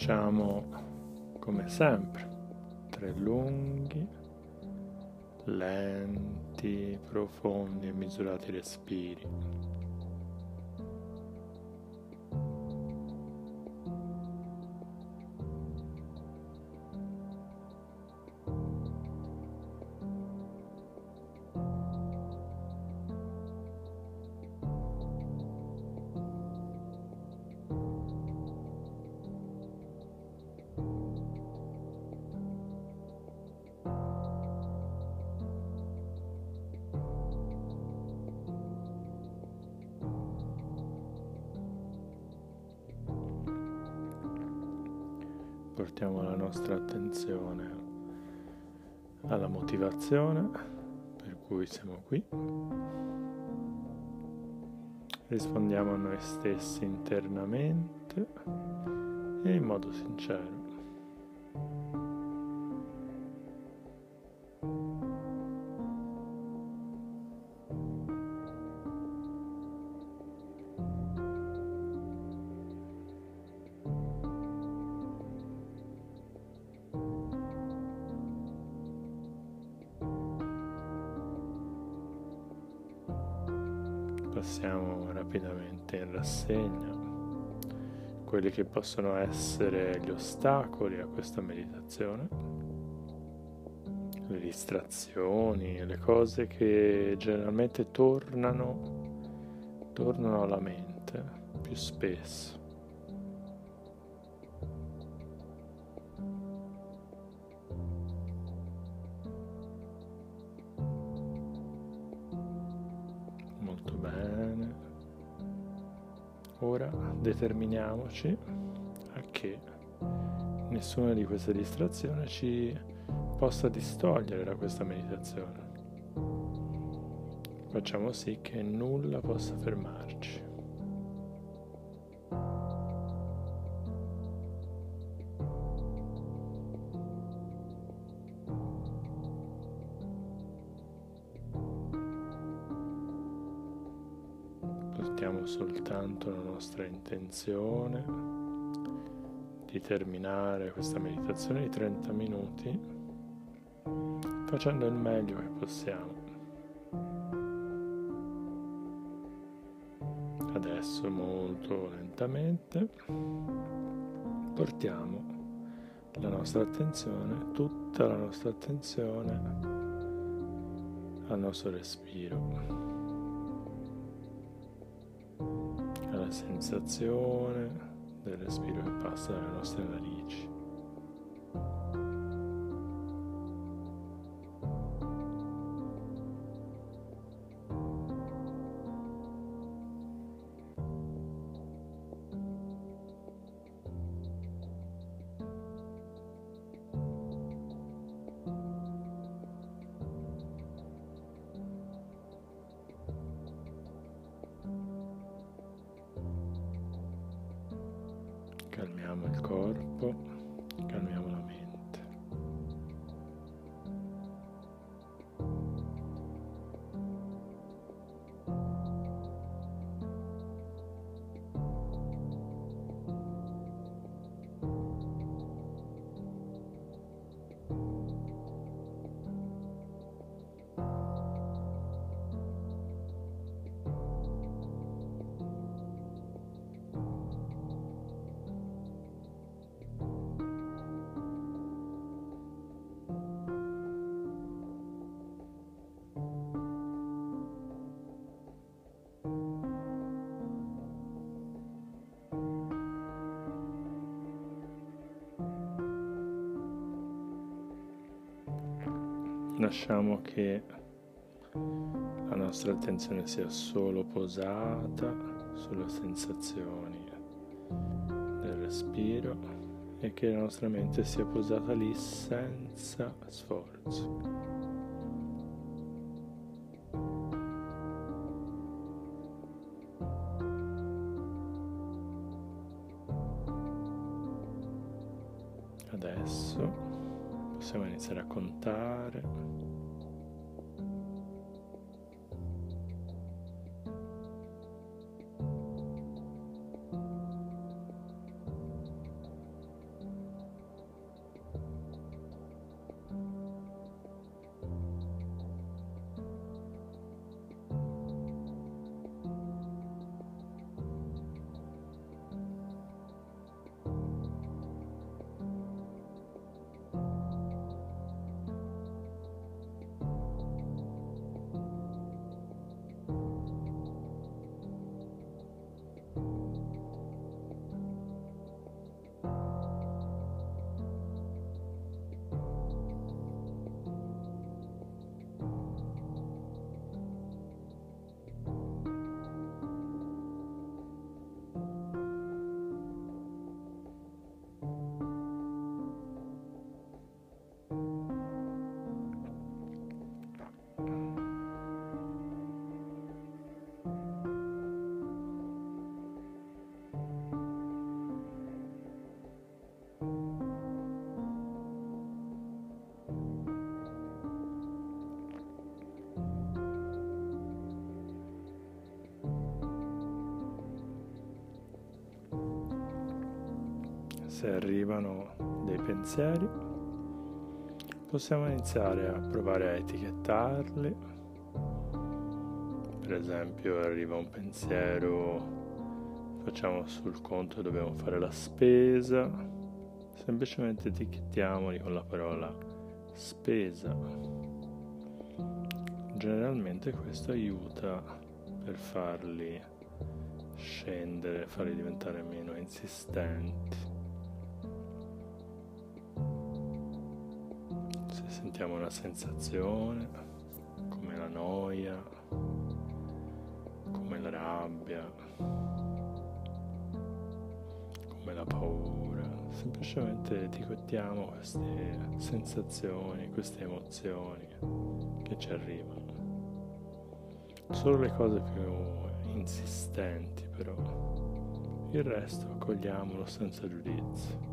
Facciamo come sempre tre lunghi, lenti, profondi e misurati respiri. Cui siamo qui. Rispondiamo a noi stessi internamente e in modo sincero. Quelli che possono essere gli ostacoli a questa meditazione, le distrazioni, le cose che generalmente tornano, tornano alla mente più spesso. Ora determiniamoci a che nessuna di queste distrazioni ci possa distogliere da questa meditazione. Facciamo sì che nulla possa fermarci. Intenzione di terminare questa meditazione di 30 minuti facendo il meglio che possiamo. Adesso molto lentamente portiamo la nostra attenzione, tutta la nostra attenzione al nostro respiro. Sensazione del respiro che passa dalle nostre narici. Lasciamo che la nostra attenzione sia solo posata sulle sensazioni del respiro e che la nostra mente sia posata lì senza sforzo. Adesso possiamo iniziare a contare. Se arrivano dei pensieri, possiamo iniziare a provare a etichettarli. Per esempio arriva un pensiero, facciamo sul conto dobbiamo fare la spesa, semplicemente etichettiamoli con la parola spesa. Generalmente questo aiuta per farli scendere, farli diventare meno insistenti. Sentiamo una sensazione come la noia, come la rabbia, come la paura, semplicemente etichettiamo queste sensazioni, queste emozioni che ci arrivano. Solo le cose più insistenti però. Il resto accogliamolo senza giudizio.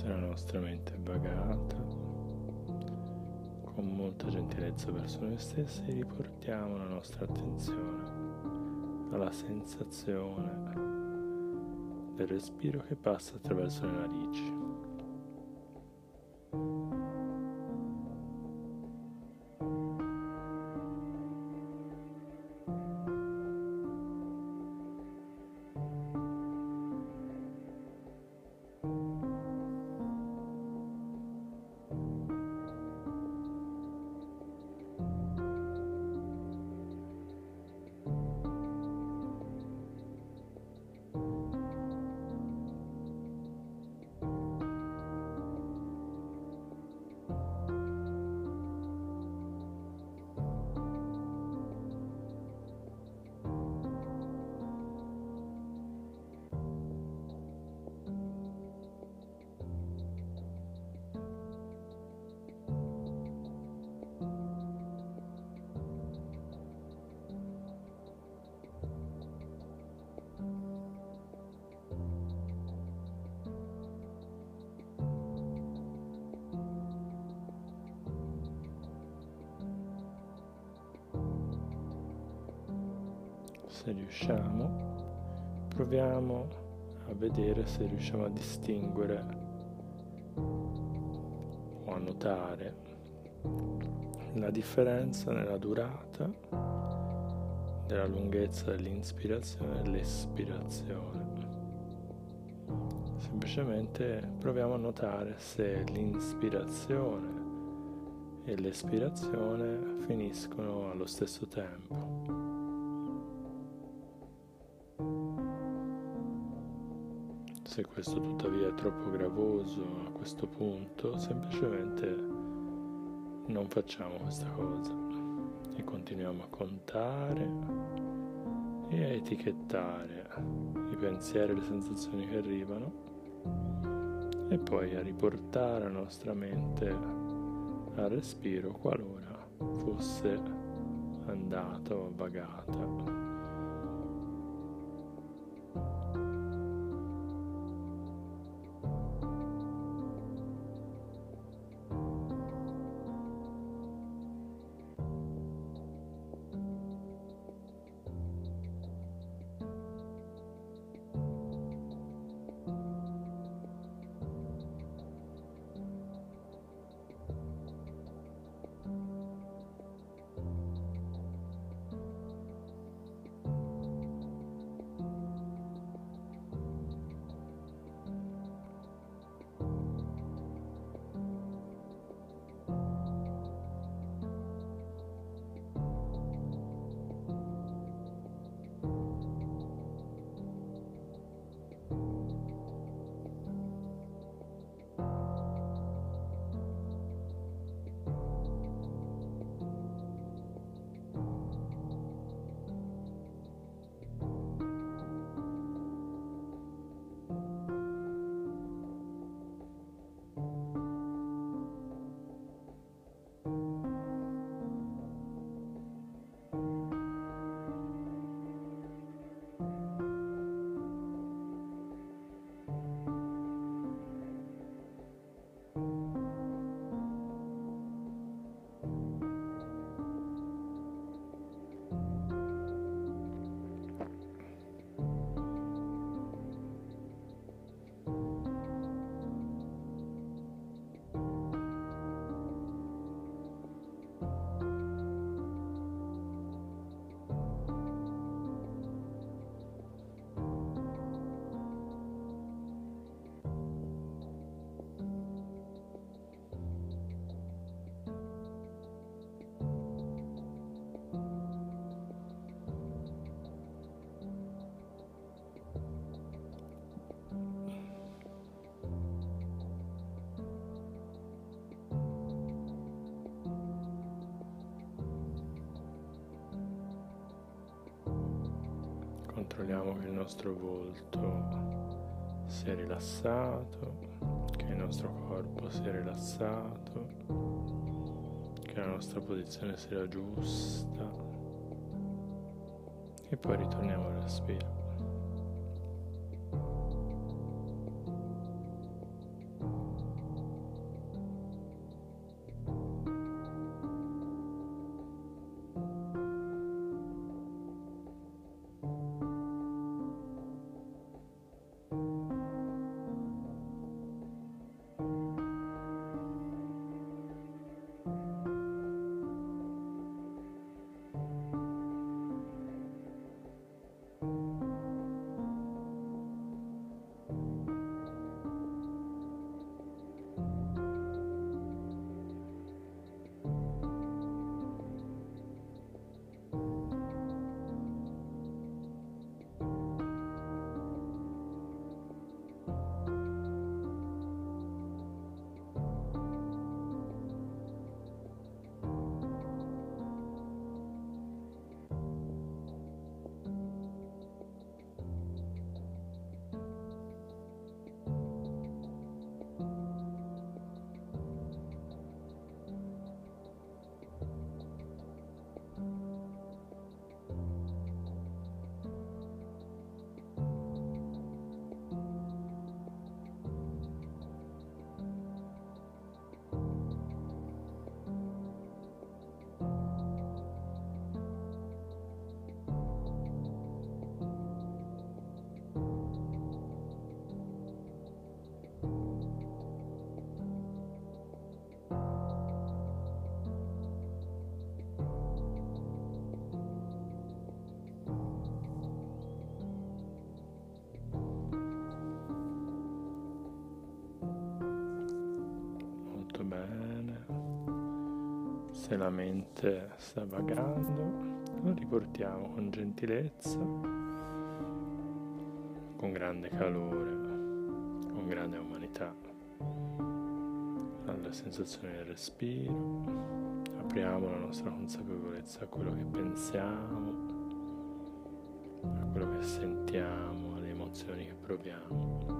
Se la nostra mente è vagata, con molta gentilezza verso noi stessi riportiamo la nostra attenzione alla sensazione del respiro che passa attraverso le narici. Se riusciamo, proviamo a vedere se riusciamo a distinguere o a notare la differenza nella durata della lunghezza dell'inspirazione e dell'espirazione. Semplicemente proviamo a notare se l'inspirazione e l'espirazione finiscono allo stesso tempo. Se questo tuttavia è troppo gravoso a questo punto, semplicemente non facciamo questa cosa e continuiamo a contare e a etichettare i pensieri e le sensazioni che arrivano e poi a riportare la nostra mente al respiro qualora fosse andata o vagata. Controlliamo che il nostro volto sia rilassato, che il nostro corpo sia rilassato, che la nostra posizione sia giusta e poi ritorniamo al respiro. Se la mente sta vagando, lo riportiamo con gentilezza, con grande calore, con grande umanità alla sensazione del respiro. Apriamo la nostra consapevolezza a quello che pensiamo, a quello che sentiamo, alle emozioni che proviamo.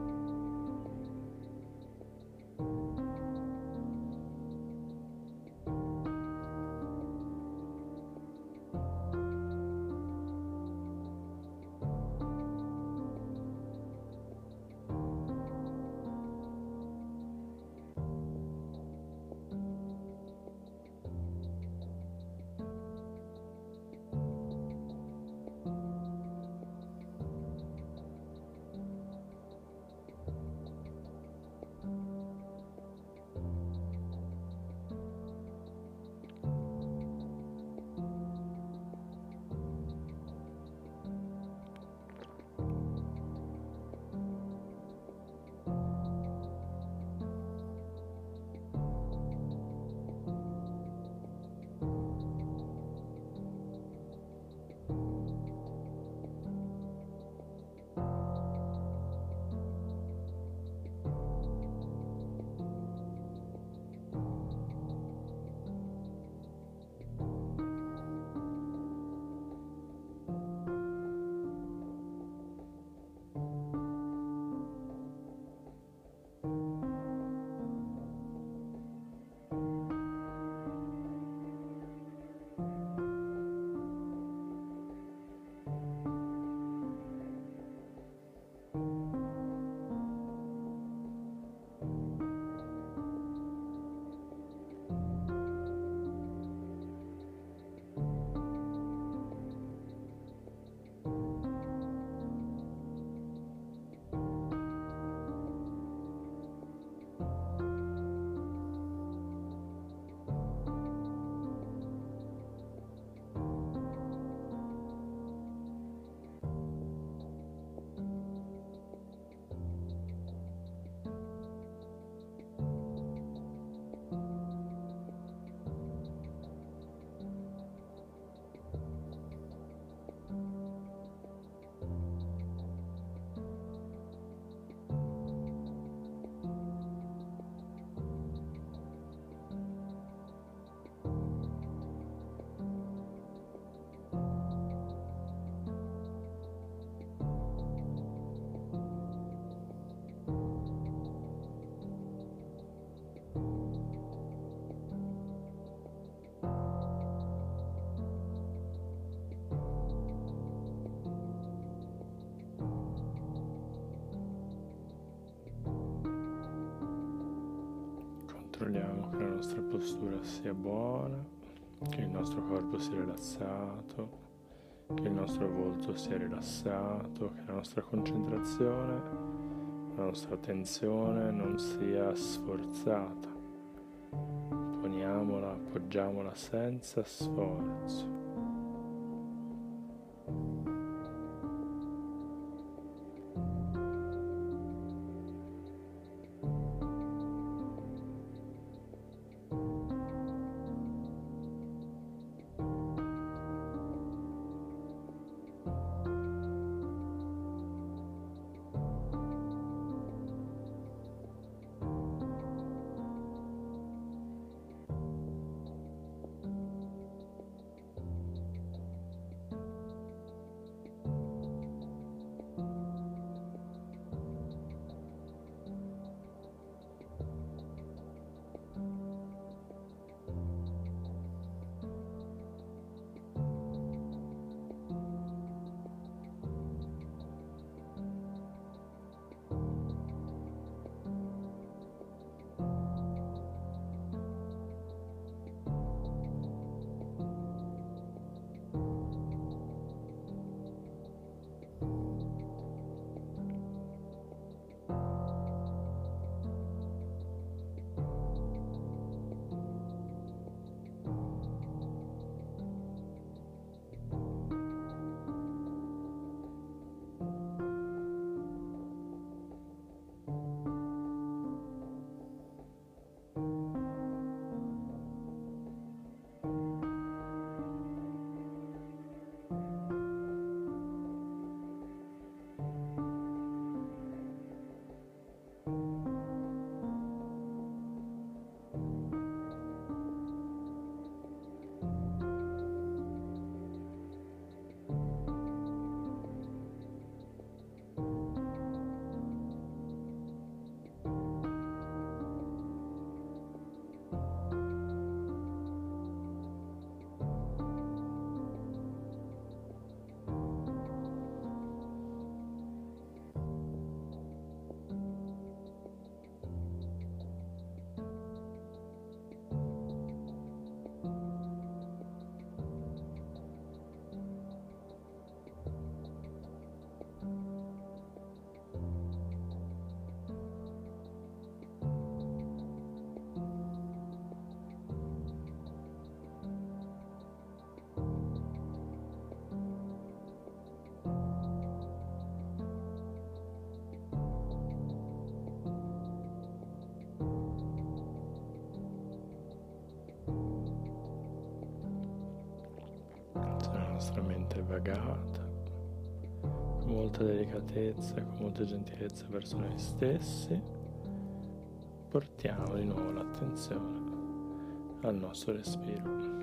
Controlliamo che la nostra postura sia buona, che il nostro corpo sia rilassato, che il nostro volto sia rilassato, che la nostra concentrazione, la nostra attenzione non sia sforzata. Poniamola, appoggiamola senza sforzo. Mente vagata, con molta delicatezza e con molta gentilezza verso noi stessi, portiamo di nuovo l'attenzione al nostro respiro.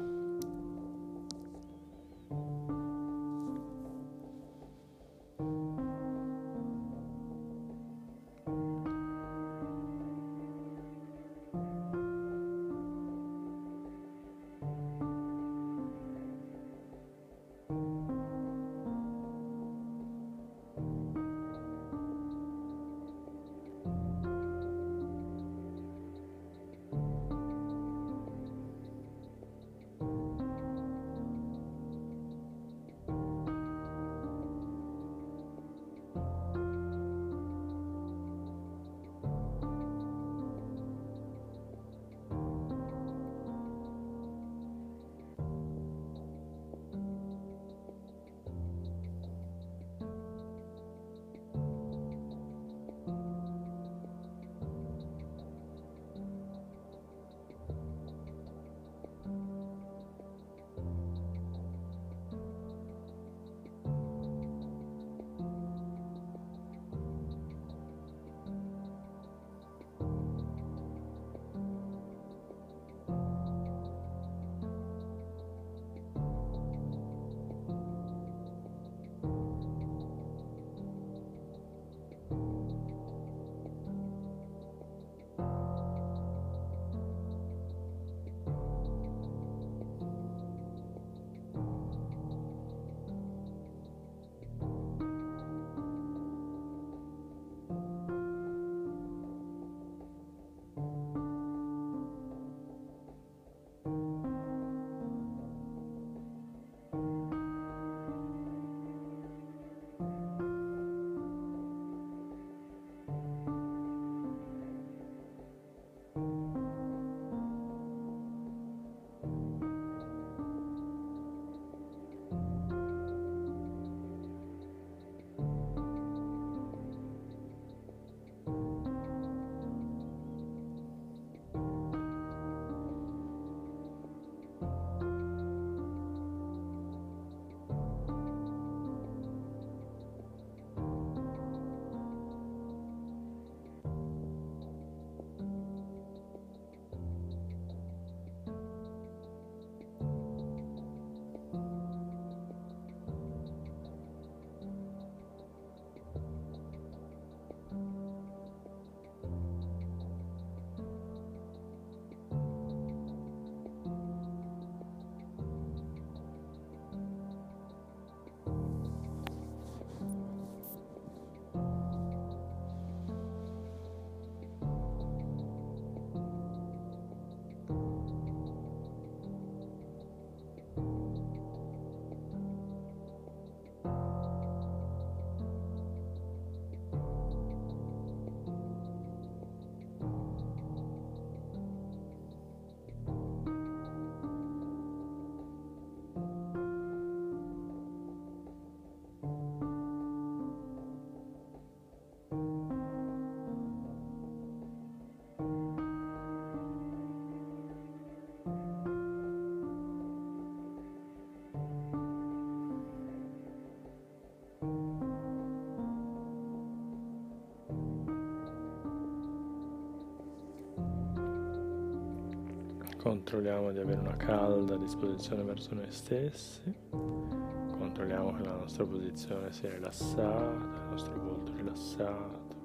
Controlliamo di avere una calda disposizione verso noi stessi, controlliamo che la nostra posizione sia rilassata, il nostro volto rilassato,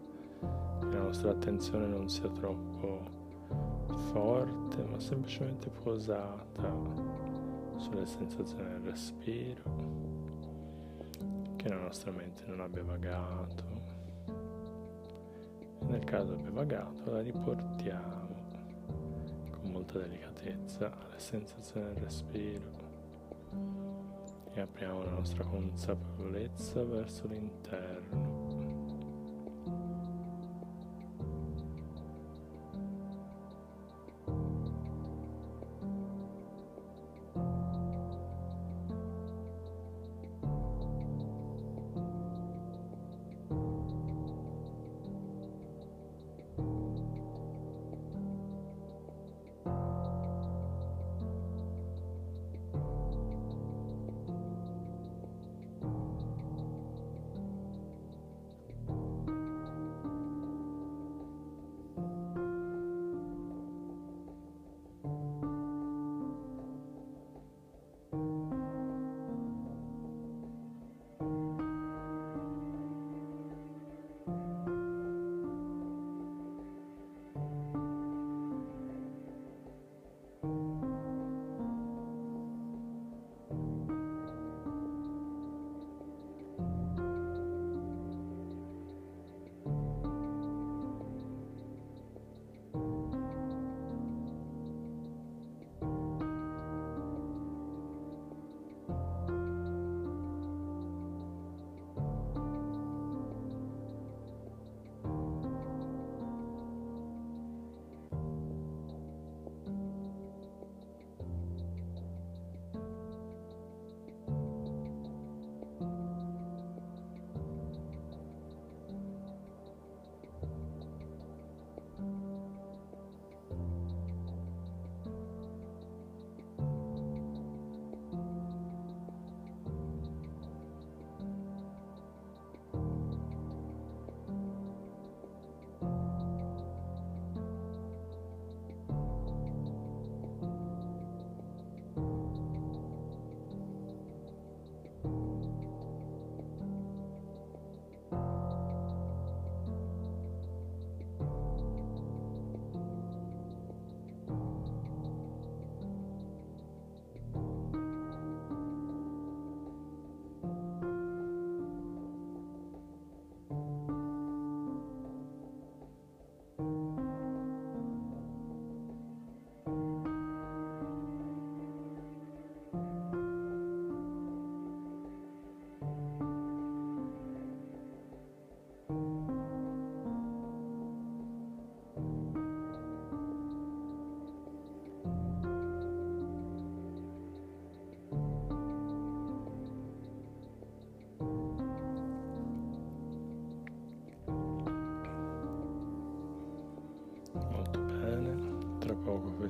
che la nostra attenzione non sia troppo forte, ma semplicemente posata sulle sensazioni del respiro, che la nostra mente non abbia vagato. Nel caso abbia vagato, la riportiamo molta delicatezza alle sensazioni del respiro e apriamo la nostra consapevolezza verso l'interno.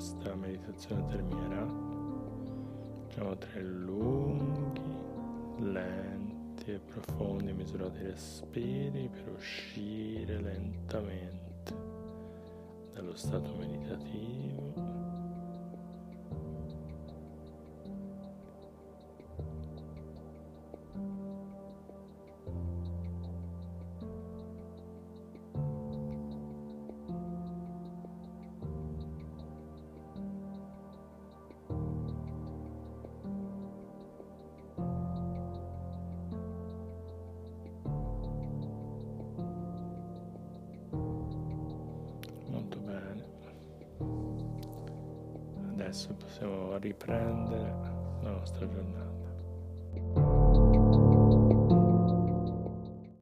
Questa meditazione terminerà. Facciamo tre lunghi, lenti e profondi misurati respiri per uscire lentamente dallo stato meditativo